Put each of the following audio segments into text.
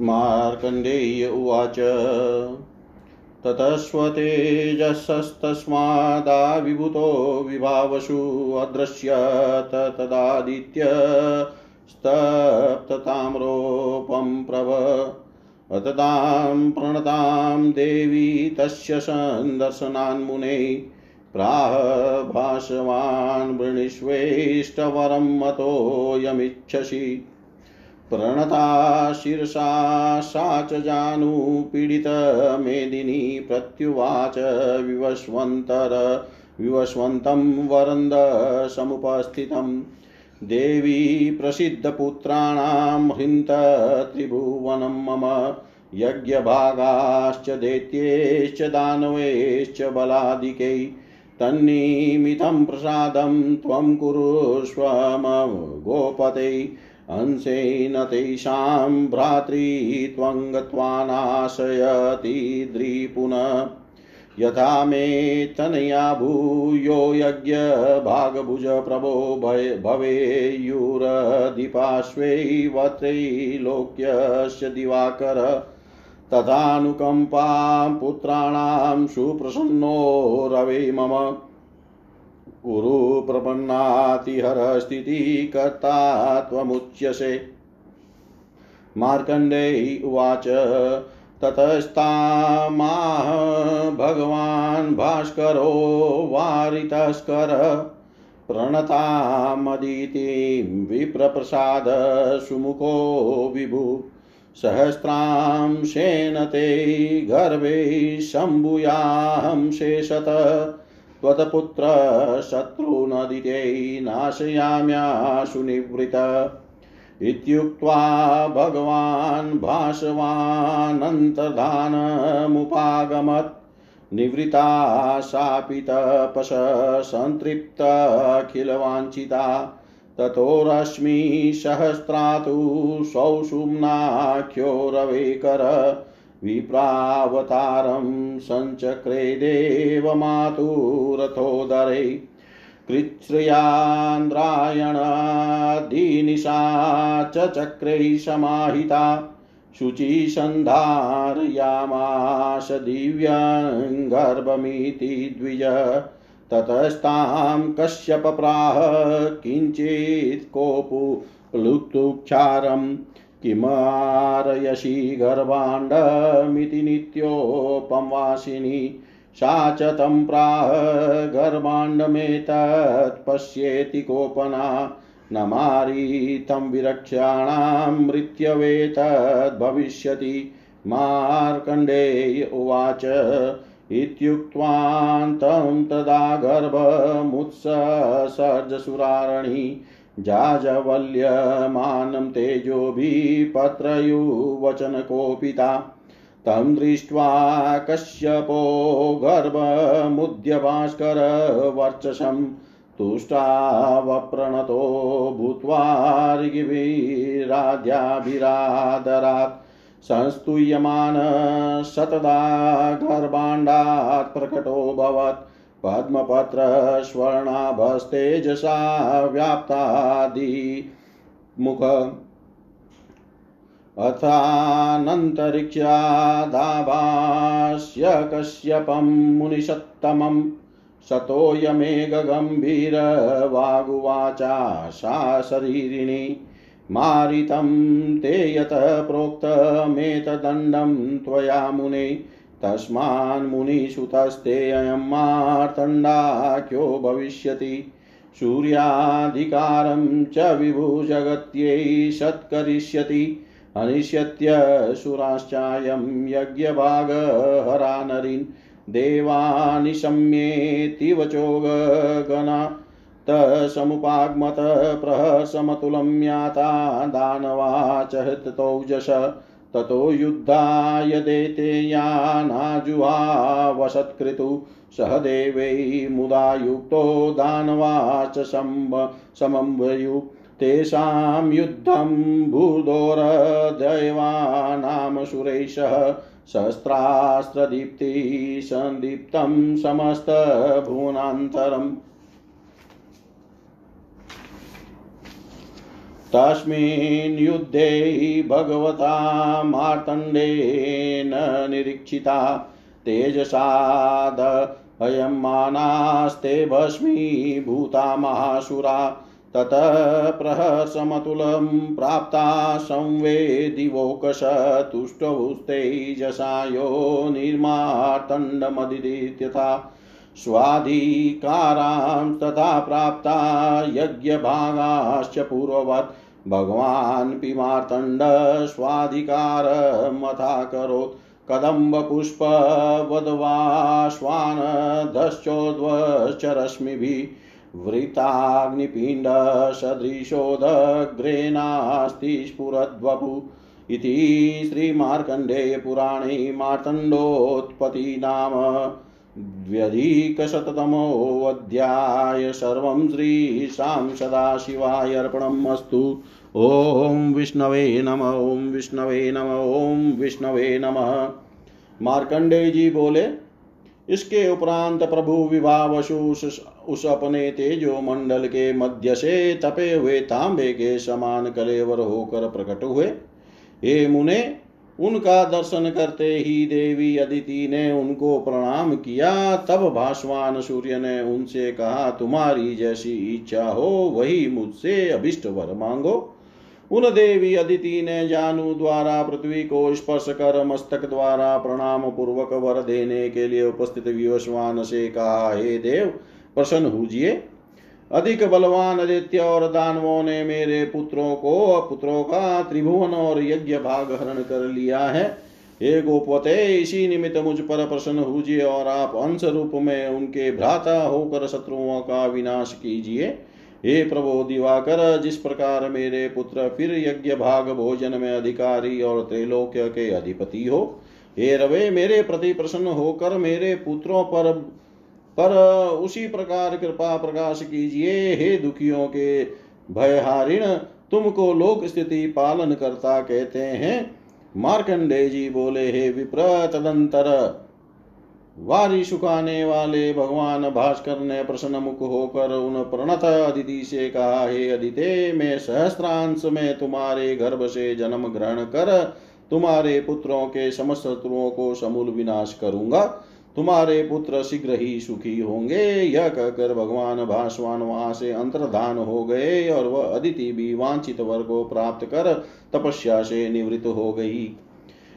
मार्कण्डेय उवाच, ततस्वतेजसस्तस्मादाविभूतो विभावसु अदृश्यत तदादित्यस्तप्तताम्रोपं प्रभ अततां प्रणतां देवी तस्य सन्दर्शनान्मुने प्राह भाषवान् वृणीष्वेष्टवरं मतोऽयमिच्छसि प्रणता शिरसा सा च जानूपीडितमेदिनी प्रत्युवाच विवस्वन्तर विवस्वन्तं वरन्दसमुपस्थितम् देवी प्रसिद्धपुत्राणां हृन्त त्रिभुवनं मम, यज्ञभागाश्च दैत्येश्च दानवेश्च बलादिकै। तन्निमितं प्रसादं त्वं कुरुष्व गोपते अंशेन तेषां भ्रातृत्वङ्गत्वानाशयति द्रिपुनः। यथा मे भूयो यज्ञभागभुजप्रभो भवेयुरधिपार्श्वैवत्रैलोक्यस्य दिवाकर। तथानुकम्पां पुत्राणां सुप्रसन्नो रवे मम। कुरु प्रपन्नातिहरस्थितिकर्ता त्वमुच्यसे। मार्कण्डेय उवाच, ततस्तामाह भगवान् भास्करो वारितस्कर, प्रणतामदितिं विप्रप्रसाद सुमुखो विभु। सहस्रांशेन ते गर्भे शम्भूयाहं शेषत त्वत्पुत्रशत्रुनदिते नाशयाम्याशु निवृत इत्युक्त्वा भगवान् भाषवानन्तर्धानमुपागमत् निवृता सापि तपस सन्तृप्तखिलवाञ्छिता ततो रश्मिसहस्रा तु विप्रावतारं सञ्चक्रे देवमातुरथोदरे कृच्छ्रयान्द्रायणादिनिशा च चक्रै समाहिता शुचिसन्धारयामाश दिव्यङ्गर्भमिति द्विज ततस्तां कश्यपप्राह किञ्चित् कोपुलुप्तुक्षारम् किमारयसि गर्भाण्डमिति नित्योपवासिनी सा च तं प्राह गर्भाण्डमेतत् पश्येति कोपना न मारीतं विरक्षाणां मृत्यवेतद्भविष्यति मार्कण्डेय उवाच इत्युक्त्वान्तं तदा गर्भमुत्ससर्जसुरारणि जाजवल्यमानं तेजोभिपत्रयुवचनकोपिता तं दृष्ट्वा कश्यपो गर्भमुद्यभास्करवर्चसं तुष्टावप्रणतो भूत्वा ऋगिभिराद्याभिरादरात् संस्तूयमान शतदा गर्भाण्डात् प्रकटोऽभवत्। पद्मपत्रस्वर्णाभस्तेजसा व्याप्तादिमुख अथानन्तरिक्षादाभास्य कश्यपं मुनिषत्तमं शतोऽयमेघगम्भीरवागुवाचा सा शरीरिणी मारितं ते यतः प्रोक्तमेतदण्डं त्वया मुने तस्मान्मुनिसुतस्तेऽयं मार्तण्डाख्यो भविष्यति? सूर्याधिकारं च विभुजगत्यै सत्करिष्यति। अनिष्यत्यसुराश्चायं यज्ञभागहरा नरीन्। देवानिशम्येति वचोगना तसमुपाग्मत प्रहसमतुलं याता दानवा च हृततौजस ततो युद्धाय देते यानाजुहावसत्कृतु सह देवै मुदा युक्तो दानवा च समम्भयु। तेषां युद्धं भूदोरदैवानां सुरेशः। सहस्रास्त्रदीप्ति सन्दीप्तं समस्तभुवनान्तरम्। तस्मिन् युद्धे भगवता मार्तण्डेन निरीक्षिता तेजसाद अयमानास्ते भस्मीभूता महासुरा ततः प्रहसमतुलं प्राप्ता संवेदिवोकशतुष्टौस्तेजसा यो निर्मार्तण्डमदित्यथा स्वाधिकारां तथा प्राप्ता यज्ञभागाश्च पूर्ववत्। भगवान् पिमार्तण्ड स्वाधिकारमथाकरोत् कदम्बपुष्पवद्वाश्वानधश्चोद्वश्च रश्मिभिः वृताग्निपिण्डसदृशोदग्रेणास्ति स्फुरद्वपु इति श्रीमार्कण्डेयपुराणे मार्तण्डोत्पत्ति नाम द्व्यधिकशततमोऽध्याय सर्वं श्रीशां सदाशिवाय अर्पणम् अस्तु ॐ विष्णवे नम, ॐ विष्णवे नम, ॐ विष्णवे नमः। मार्कंडेय जी बोले, इसके उपरांत प्रभु विभावशु उस अपने तेजो मंडल के मध्य से तपे हुए तांबे के समान कलेवर होकर प्रकट हुए। हे मुने उनका दर्शन करते ही देवी अदिति ने उनको प्रणाम किया। तब भाषवान सूर्य ने उनसे कहा, तुम्हारी जैसी इच्छा हो, वही मुझसे अभिष्ट वर मांगो। उन देवी अदिति ने जानू द्वारा, पृथ्वी को स्पर्श कर मस्तक द्वारा प्रणाम पूर्वक वर देने के लिए उपस्थित विवस्वान से कहा, हे देव, प्रसन्न हुजिए अधिक बलवान आदित्य और दानवों ने मेरे पुत्रों को, पुत्रों का त्रिभुवन और यज्ञ भाग हरण कर लिया है। हे गोपते, इसी निमित्त मुझ पर प्रसन्न हुजिए और आप अंश रूप में उनके भ्राता होकर शत्रुओं का विनाश कीजिए। हे प्रभो दिवाकर, जिस प्रकार मेरे पुत्र फिर यज्ञ भाग भोजन में अधिकारी और त्रैलोक्य के अधिपति हो, हे रवे, मेरे प्रति प्रसन्न होकर मेरे पुत्रों पर पर उसी प्रकार कृपा प्रकाश कीजिए, हे दुखियों के भयहारिण, तुमको लोक स्थिति पालन करता कहते हैं। मार्कंडे जी बोले, हे विप्र, तदंतर। वारी सुखाने वाले भगवान भास्कर ने प्रसन्न मुख होकर उन प्रणत अदिति से कहा, हे अदिते, मैं सहस्त्रांश में तुम्हारे गर्भ से जन्म ग्रहण कर तुम्हारे पुत्रों के समस्त शत्रुओं को समूल विनाश करूँगा। तुम्हारे पुत्र शीघ्र ही सुखी होंगे। यह कहकर भगवान भास्वान वहाँ से अंतर्धान हो गए और वह अदिति भी वांछित वर को प्राप्त कर तपस्या से निवृत्त हो गई।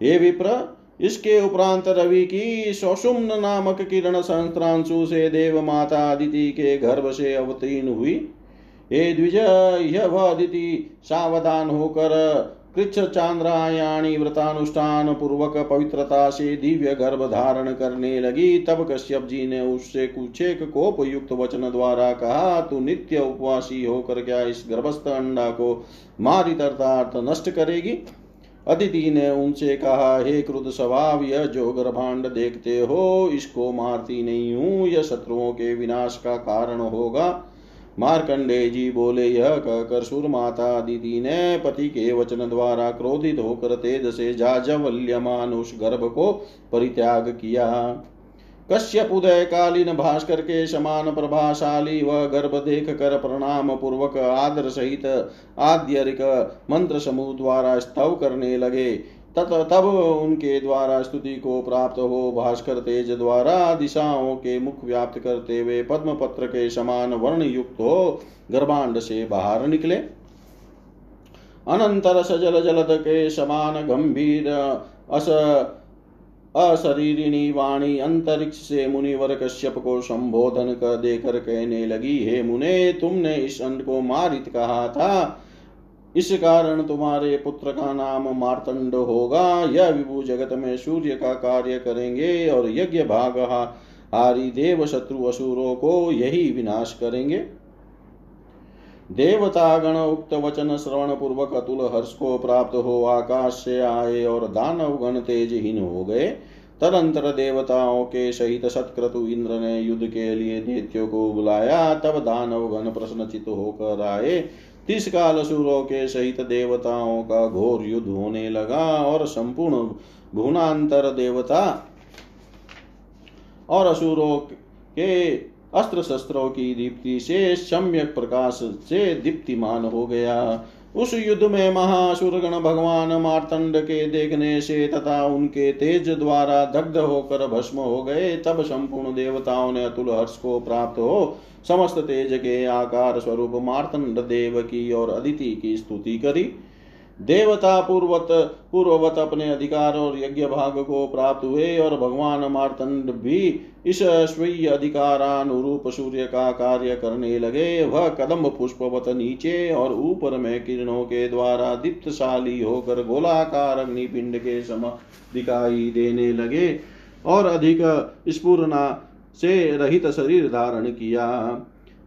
हे विप्र, इसके उपरांत रवि की सौषुम्न नामक किरण संक्रांशु से देव माता अदिति के गर्भ से अवतीर्ण हुई। हे द्विज, यह वह अदिति सावधान होकर कृच्छ चांद्रायाणी व्रतानुष्ठान पूर्वक पवित्रता से दिव्य गर्भ धारण करने लगी। तब कश्यप जी ने उससे कुछ एक कोप युक्त वचन द्वारा कहा, तू नित्य उपवासी होकर क्या इस गर्भस्थ अंडा को मारित अर्थात नष्ट करेगी? अदिति ने उनसे कहा, हे क्रुद स्वभाव, यह जो गर्भांड देखते हो, इसको मारती नहीं हूँ। यह शत्रुओं के विनाश का कारण होगा। मार्कंडे जी बोले, यह कहकर सुर माता दीदी ने पति के वचन द्वारा क्रोधित होकर तेज से जाजवल्यमान उस गर्भ को परित्याग किया। कश्यप उदय कालीन भास्कर के समान प्रभाशाली वह गर्भ देख कर प्रणाम पूर्वक आदर सहित आद्यरिक मंत्र समूह द्वारा स्तव करने लगे। तत तब उनके द्वारा स्तुति को प्राप्त हो, भास्कर तेज द्वारा दिशाओं के मुख व्याप्त करते हुए पद्म पत्र के समान वर्ण युक्त हो, गर्भांड से बाहर निकले। अनंतर सजल जलद के समान गंभीर अस अशरीरिणी वाणी अंतरिक्ष से मुनिवर कश्यप को संबोधन कर देकर कहने लगी, हे मुने, तुमने इस अंड को मारित कहा था। इस कारण तुम्हारे पुत्र का नाम मार्तंड होगा। यह विभु जगत में सूर्य का कार्य करेंगे और यज्ञ भाग हारी देव शत्रु असुरों को यही विनाश करेंगे। देवतागण उक्त वचन श्रवण पूर्वक अतुल हर्ष को प्राप्त हो आकाश से आए और दानव गण तेजहीन हो गए। तदंतर देवताओं के सहित सत्क्रतु इंद्र ने युद्ध के लिए दैत्यों को बुलाया। तब दानव गण प्रश्नचित होकर आए। तीस काल असुरों के सहित देवताओं का घोर युद्ध होने लगा और संपूर्ण भुवनांतर देवता और असुरों के अस्त्र शस्त्रों की दीप्ति से सम्यक प्रकाश से दीप्तिमान हो गया। उस युद्ध में महासुरगण भगवान मार्तंड के देखने से तथा उनके तेज द्वारा दग्ध होकर भस्म हो गए, तब संपूर्ण देवताओं ने अतुल हर्ष को प्राप्त हो, समस्त तेज के आकार स्वरूप मार्तंड देव की और अदिति की स्तुति करी। देवता पूर्वत पूर्ववत अपने अधिकार और यज्ञ भाग को प्राप्त हुए और भगवान मार्तंड भी इस स्वीय अधिकारानुरूप सूर्य का कार्य करने लगे। वह कदम पुष्पवत नीचे और ऊपर में किरणों के द्वारा दीप्तशाली होकर गोलाकार अग्निपिंड के सम दिखाई देने लगे और अधिक स्पूर्णा से रहित शरीर धारण किया।